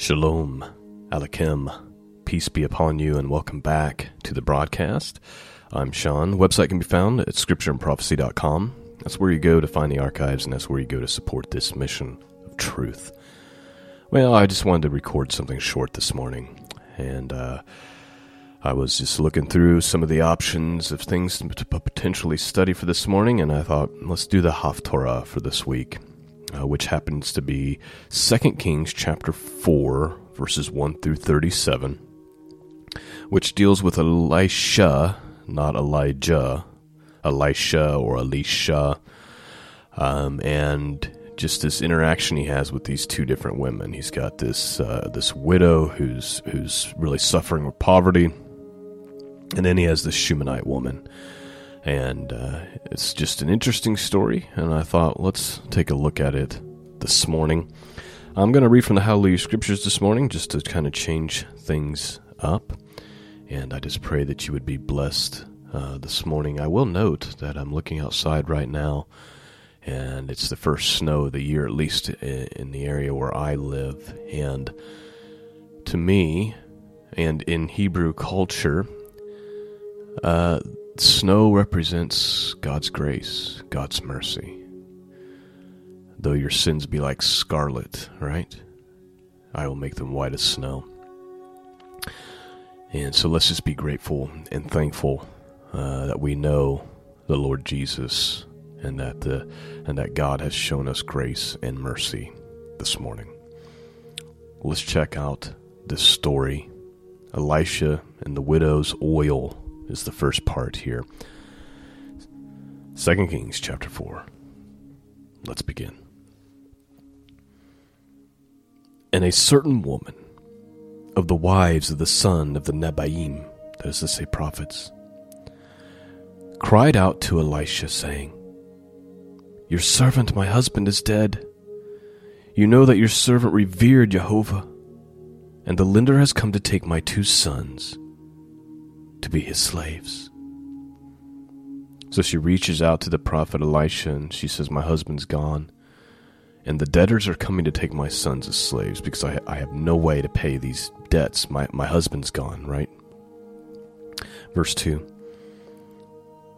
Shalom, Aleichem. Peace be upon you, and welcome back to the broadcast. I'm Sean. Website can be found at scriptureandprophecy.com. That's where you go to find the archives, and that's where you go to support this mission of truth. Well, I just wanted to record something short this morning, and uh, I was just looking through some of the options of things to potentially study for this morning, and I thought, let's do the Haftorah for this week uh, which happens to be 2 Kings chapter 4, verses 1 through 37, which deals with Elisha, not Elijah, Elisha or Elisha, um, and just this interaction he has with these two different women. He's got this uh, this widow who's who's really suffering with poverty, and then he has this Shunammite woman and uh, it's just an interesting story. And I thought, let's take a look at it this morning. I'm going to read from the Hallelujah Scriptures this morning just to kind of change things up. And I just pray that you would be blessed uh, this morning. I will note that I'm looking outside right now, and it's the first snow of the year, at least in the area where I live. And to me, and in Hebrew culture, uh, Snow represents God's grace, God's mercy. Though your sins be like scarlet, right? I will make them white as snow. And so let's just be grateful and thankful uh, that we know the Lord Jesus and that the and that God has shown us grace and mercy this morning. Let's check out this story. Elisha and the widow's oil is the first part here. Second Kings chapter 4. Let's begin. And a certain woman of the wives of the son of the Nebaim, that is to say, prophets, cried out to Elisha, saying, Your servant, my husband, is dead. You know that your servant revered Jehovah, and the lender has come to take my two sons to be his slaves. So she reaches out to the prophet Elisha and she says, My husband's gone, and the debtors are coming to take my sons as slaves because I, I have no way to pay these debts. My, my husband's gone, right? Verse 2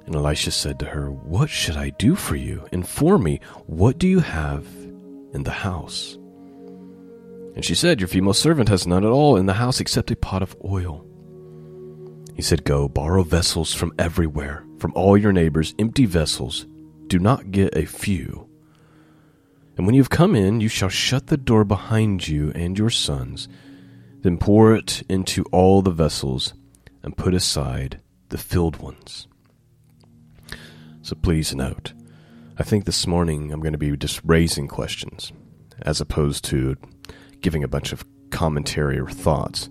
And Elisha said to her, What should I do for you? Inform me, what do you have in the house? And she said, Your female servant has none at all in the house except a pot of oil. He said, Go, borrow vessels from everywhere, from all your neighbors, empty vessels. Do not get a few. And when you have come in, you shall shut the door behind you and your sons. Then pour it into all the vessels, and put aside the filled ones. So please note, I think this morning I'm going to be just raising questions, as opposed to giving a bunch of commentary or thoughts.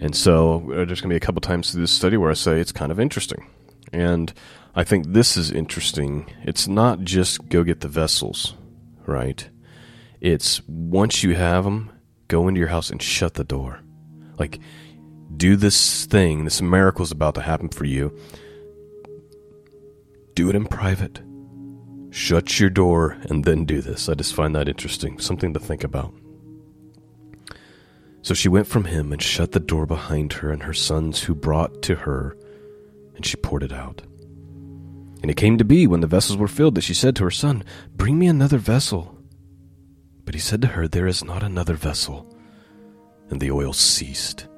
And so uh, there's going to be a couple times through this study where I say it's kind of interesting. And I think this is interesting. It's not just go get the vessels, right? It's once you have them, go into your house and shut the door. Like, do this thing, this miracle is about to happen for you. Do it in private. Shut your door and then do this. I just find that interesting. Something to think about. So she went from him and shut the door behind her and her sons who brought to her, and she poured it out. And it came to be, when the vessels were filled, that she said to her son, Bring me another vessel. But he said to her, There is not another vessel. And the oil ceased.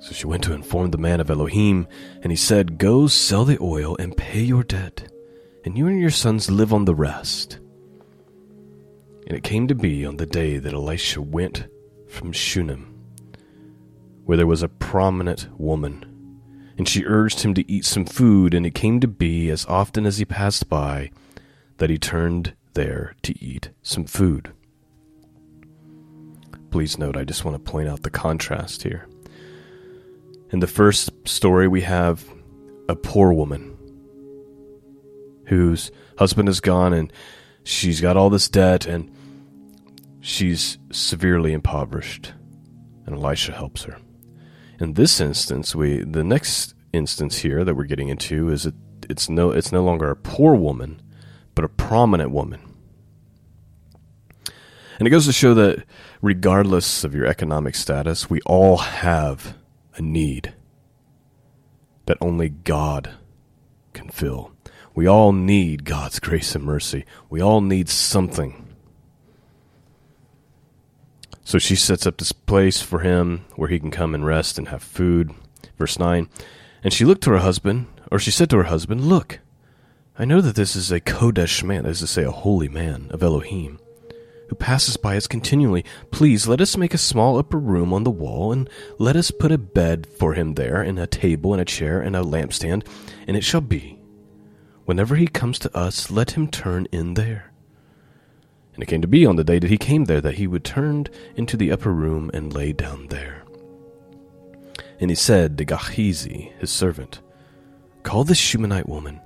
So she went to inform the man of Elohim, and he said, Go sell the oil and pay your debt, and you and your sons live on the rest. And it came to be on the day that Elisha went from Shunem, where there was a prominent woman, and she urged him to eat some food, and it came to be, as often as he passed by, that he turned there to eat some food. Please note, I just want to point out the contrast here. In the first story, we have a poor woman whose husband is gone and she's got all this debt and she's severely impoverished, and Elisha helps her. In this instance, we the next instance here that we're getting into is it, it's no it's no longer a poor woman, but a prominent woman. And it goes to show that regardless of your economic status, we all have a need that only God can fill. We all need God's grace and mercy. We all need something. So she sets up this place for him where he can come and rest and have food. Verse 9. And she looked to her husband, or she said to her husband, Look, I know that this is a Kodesh man, that is to say, a holy man of Elohim, who passes by us continually. Please let us make a small upper room on the wall, and let us put a bed for him there, and a table, and a chair, and a lampstand. And it shall be, whenever he comes to us, let him turn in there. And it came to be on the day that he came there that he turn into the upper room and lay down there. And he said to Gehazi, his servant, Call this Shunammite woman.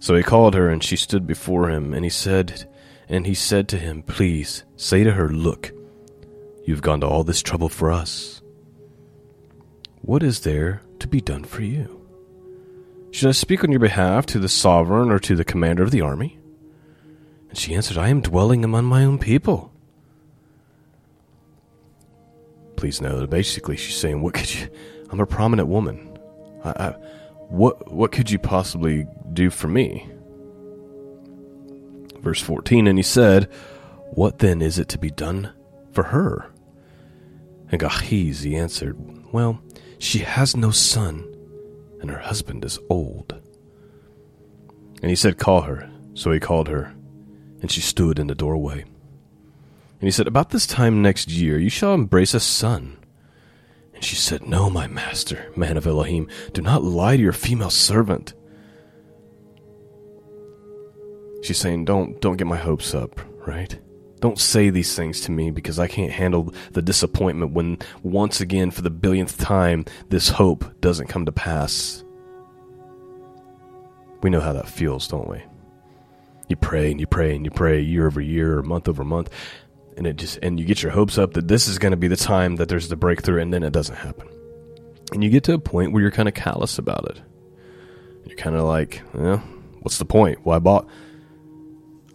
So he called her, and she stood before him, and he said, and he said to him, Please say to her, Look, you've gone to all this trouble for us. What is there to be done for you? Should I speak on your behalf to the sovereign or to the commander of the army? And she answered, I am dwelling among my own people. Please know that basically she's saying, What could you I'm a prominent woman. I, I what what could you possibly do for me? Verse 14, and he said, What then is it to be done for her? And Gehazi answered, Well, she has no son, and her husband is old. And he said, Call her. So he called her and she stood in the doorway. And he said, About this time next year you shall embrace a son. And she said, No, my master, man of Elohim, do not lie to your female servant. She's saying, Don't don't get my hopes up, right? Don't say these things to me because I can't handle the disappointment when once again for the billionth time this hope doesn't come to pass. We know how that feels, don't we? You pray and you pray and you pray year over year or month over month and it just and you get your hopes up that this is going to be the time that there's the breakthrough and then it doesn't happen. And you get to a point where you're kind of callous about it. You're kind of like well what's the point? Why bought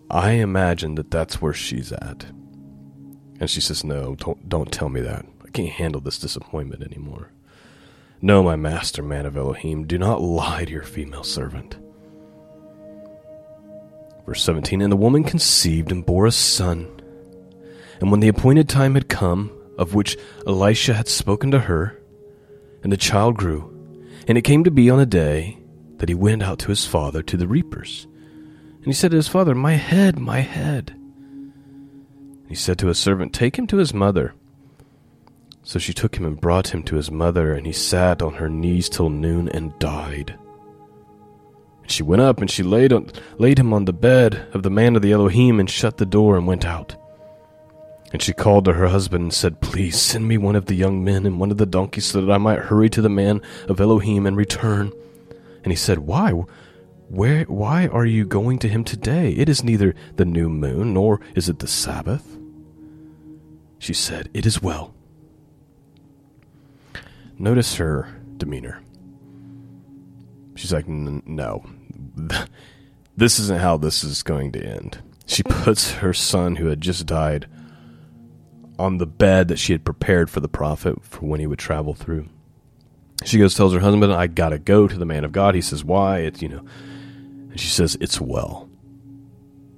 i imagine that that's where she's at. And she says no don't don't tell me that. I can't handle this disappointment anymore. No my master man of elohim do not lie to your female servant Verse 17 And the woman conceived and bore a son. And when the appointed time had come, of which Elisha had spoken to her, and the child grew, and it came to be on a day that he went out to his father to the reapers. And he said to his father, My head, my head. And he said to his servant, Take him to his mother. So she took him and brought him to his mother, and he sat on her knees till noon and died. She went up and she laid, on, laid him on the bed of the man of the Elohim and shut the door and went out. And she called to her husband and said, Please send me one of the young men and one of the donkeys so that I might hurry to the man of Elohim and return. And he said, Why? Where why are you going to him today? It is neither the new moon nor is it the Sabbath. She said, It is well. Notice her demeanor. She's like, No, this isn't how this is going to end. She mm-hmm. puts her son, who had just died, on the bed that she had prepared for the prophet for when he would travel through. She goes, tells her husband, I gotta go to the man of God. He says, Why? It's, you know, and she says, It's well.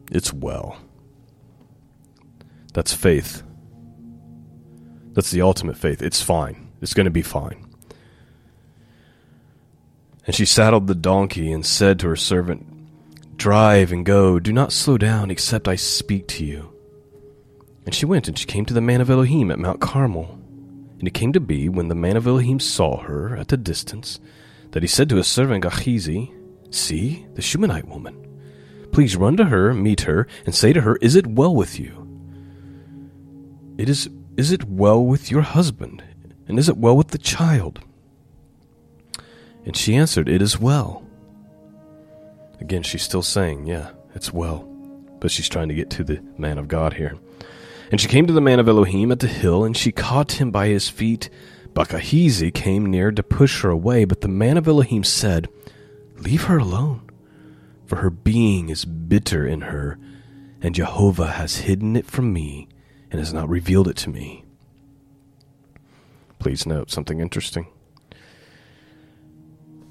It's well. That's faith. That's the ultimate faith. It's fine. It's going to be fine. And she saddled the donkey and said to her servant, Drive and go, do not slow down except I speak to you. And she went and she came to the man of Elohim at Mount Carmel. And it came to be, when the man of Elohim saw her at the distance, that he said to his servant Gehazi, See, the Shunammite woman. Please run to her, meet her, and say to her, Is it well with you? It is is it well with your husband? And is it well with the child? And she answered, It is well. Again, she's still saying, Yeah, it's well. But she's trying to get to the man of God here. And she came to the man of Elohim at the hill, and she caught him by his feet. Gehazi came near to push her away, but the man of Elohim said, Leave her alone, for her being is bitter in her, and Jehovah has hidden it from me and has not revealed it to me. Please note something interesting.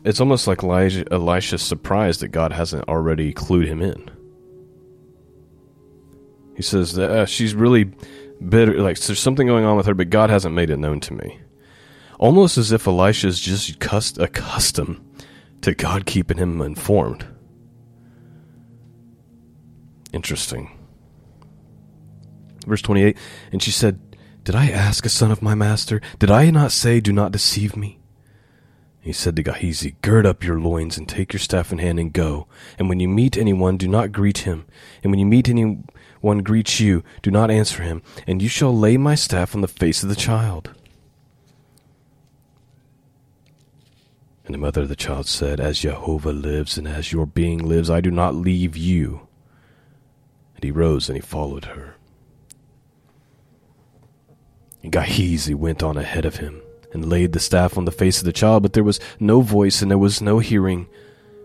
It's almost like Elijah, Elisha's surprised that God hasn't already clued him in. He says that uh, she's really bitter, like there's something going on with her, but God hasn't made it known to me. Almost as if Elisha's just cust- accustomed to God keeping him informed. Interesting. Verse 28 And she said, Did I ask a son of my master? Did I not say, Do not deceive me? He said to Gehazi, Gird up your loins and take your staff in hand and go. And when you meet anyone, do not greet him. And when you meet anyone greets you, do not answer him. And you shall lay my staff on the face of the child. And the mother of the child said, As Jehovah lives and as your being lives, I do not leave you. And he rose and he followed her. And Gehazi went on ahead of him and laid the staff on the face of the child, but there was no voice and there was no hearing.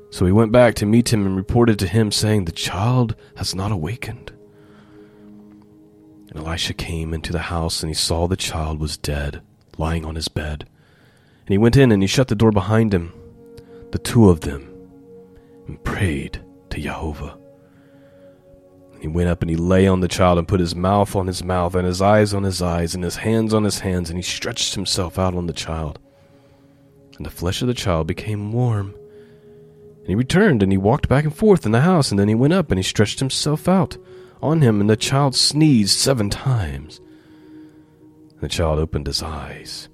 So he went back to meet him and reported to him, saying, The child has not awakened. And Elisha came into the house, and he saw the child was dead, lying on his bed. And he went in and he shut the door behind him, the two of them, and prayed to Jehovah. He went up and he lay on the child and put his mouth on his mouth and his eyes on his eyes and his hands on his hands, and he stretched himself out on the child. And the flesh of the child became warm. And he returned and he walked back and forth in the house, and then he went up and he stretched himself out on him, and the child sneezed seven times. And the child opened his eyes.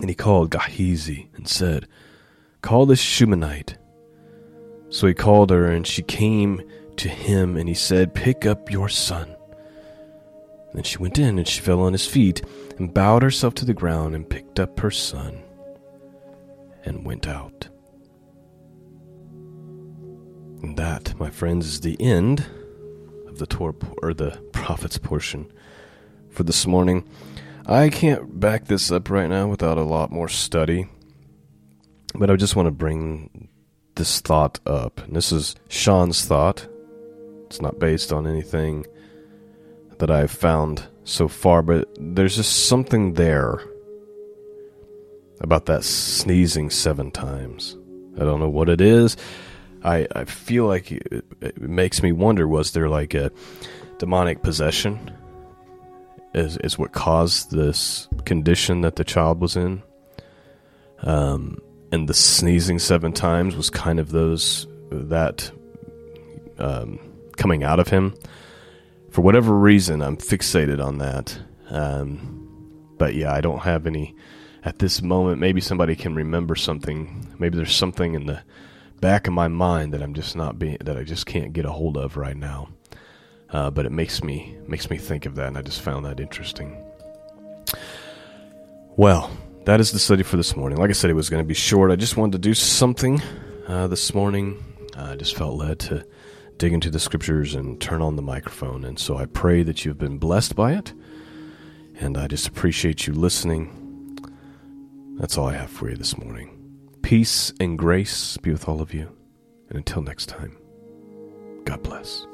And he called Gehazi and said, Call this Shunammite. So he called her, and she came to him, and he said, Pick up your son. And then she went in, and she fell on his feet, and bowed herself to the ground, and picked up her son, and went out. And that, my friends, is the end of the Torah or the prophet's portion for this morning. I can't back this up right now without a lot more study, but I just want to bring this thought up. And this is Sean's thought it's not based on anything that I've found so far, but there's just something there about that sneezing seven times. I don't know what it is. I, I feel like it, it makes me wonder was there like a demonic possession? Is, is what caused this condition that the child was in? Um, and the sneezing seven times was kind of those that um, coming out of him. For whatever reason, I'm fixated on that. Um, but yeah, I don't have any at this moment. Maybe somebody can remember something. Maybe there's something in the back of my mind that I'm just not being that I just can't get a hold of right now. Uh, but it makes me makes me think of that, and I just found that interesting. Well, that is the study for this morning. Like I said, it was going to be short. I just wanted to do something uh, this morning. I just felt led to dig into the scriptures and turn on the microphone. And so I pray that you've been blessed by it. And I just appreciate you listening. That's all I have for you this morning. Peace and grace be with all of you. And until next time, God bless.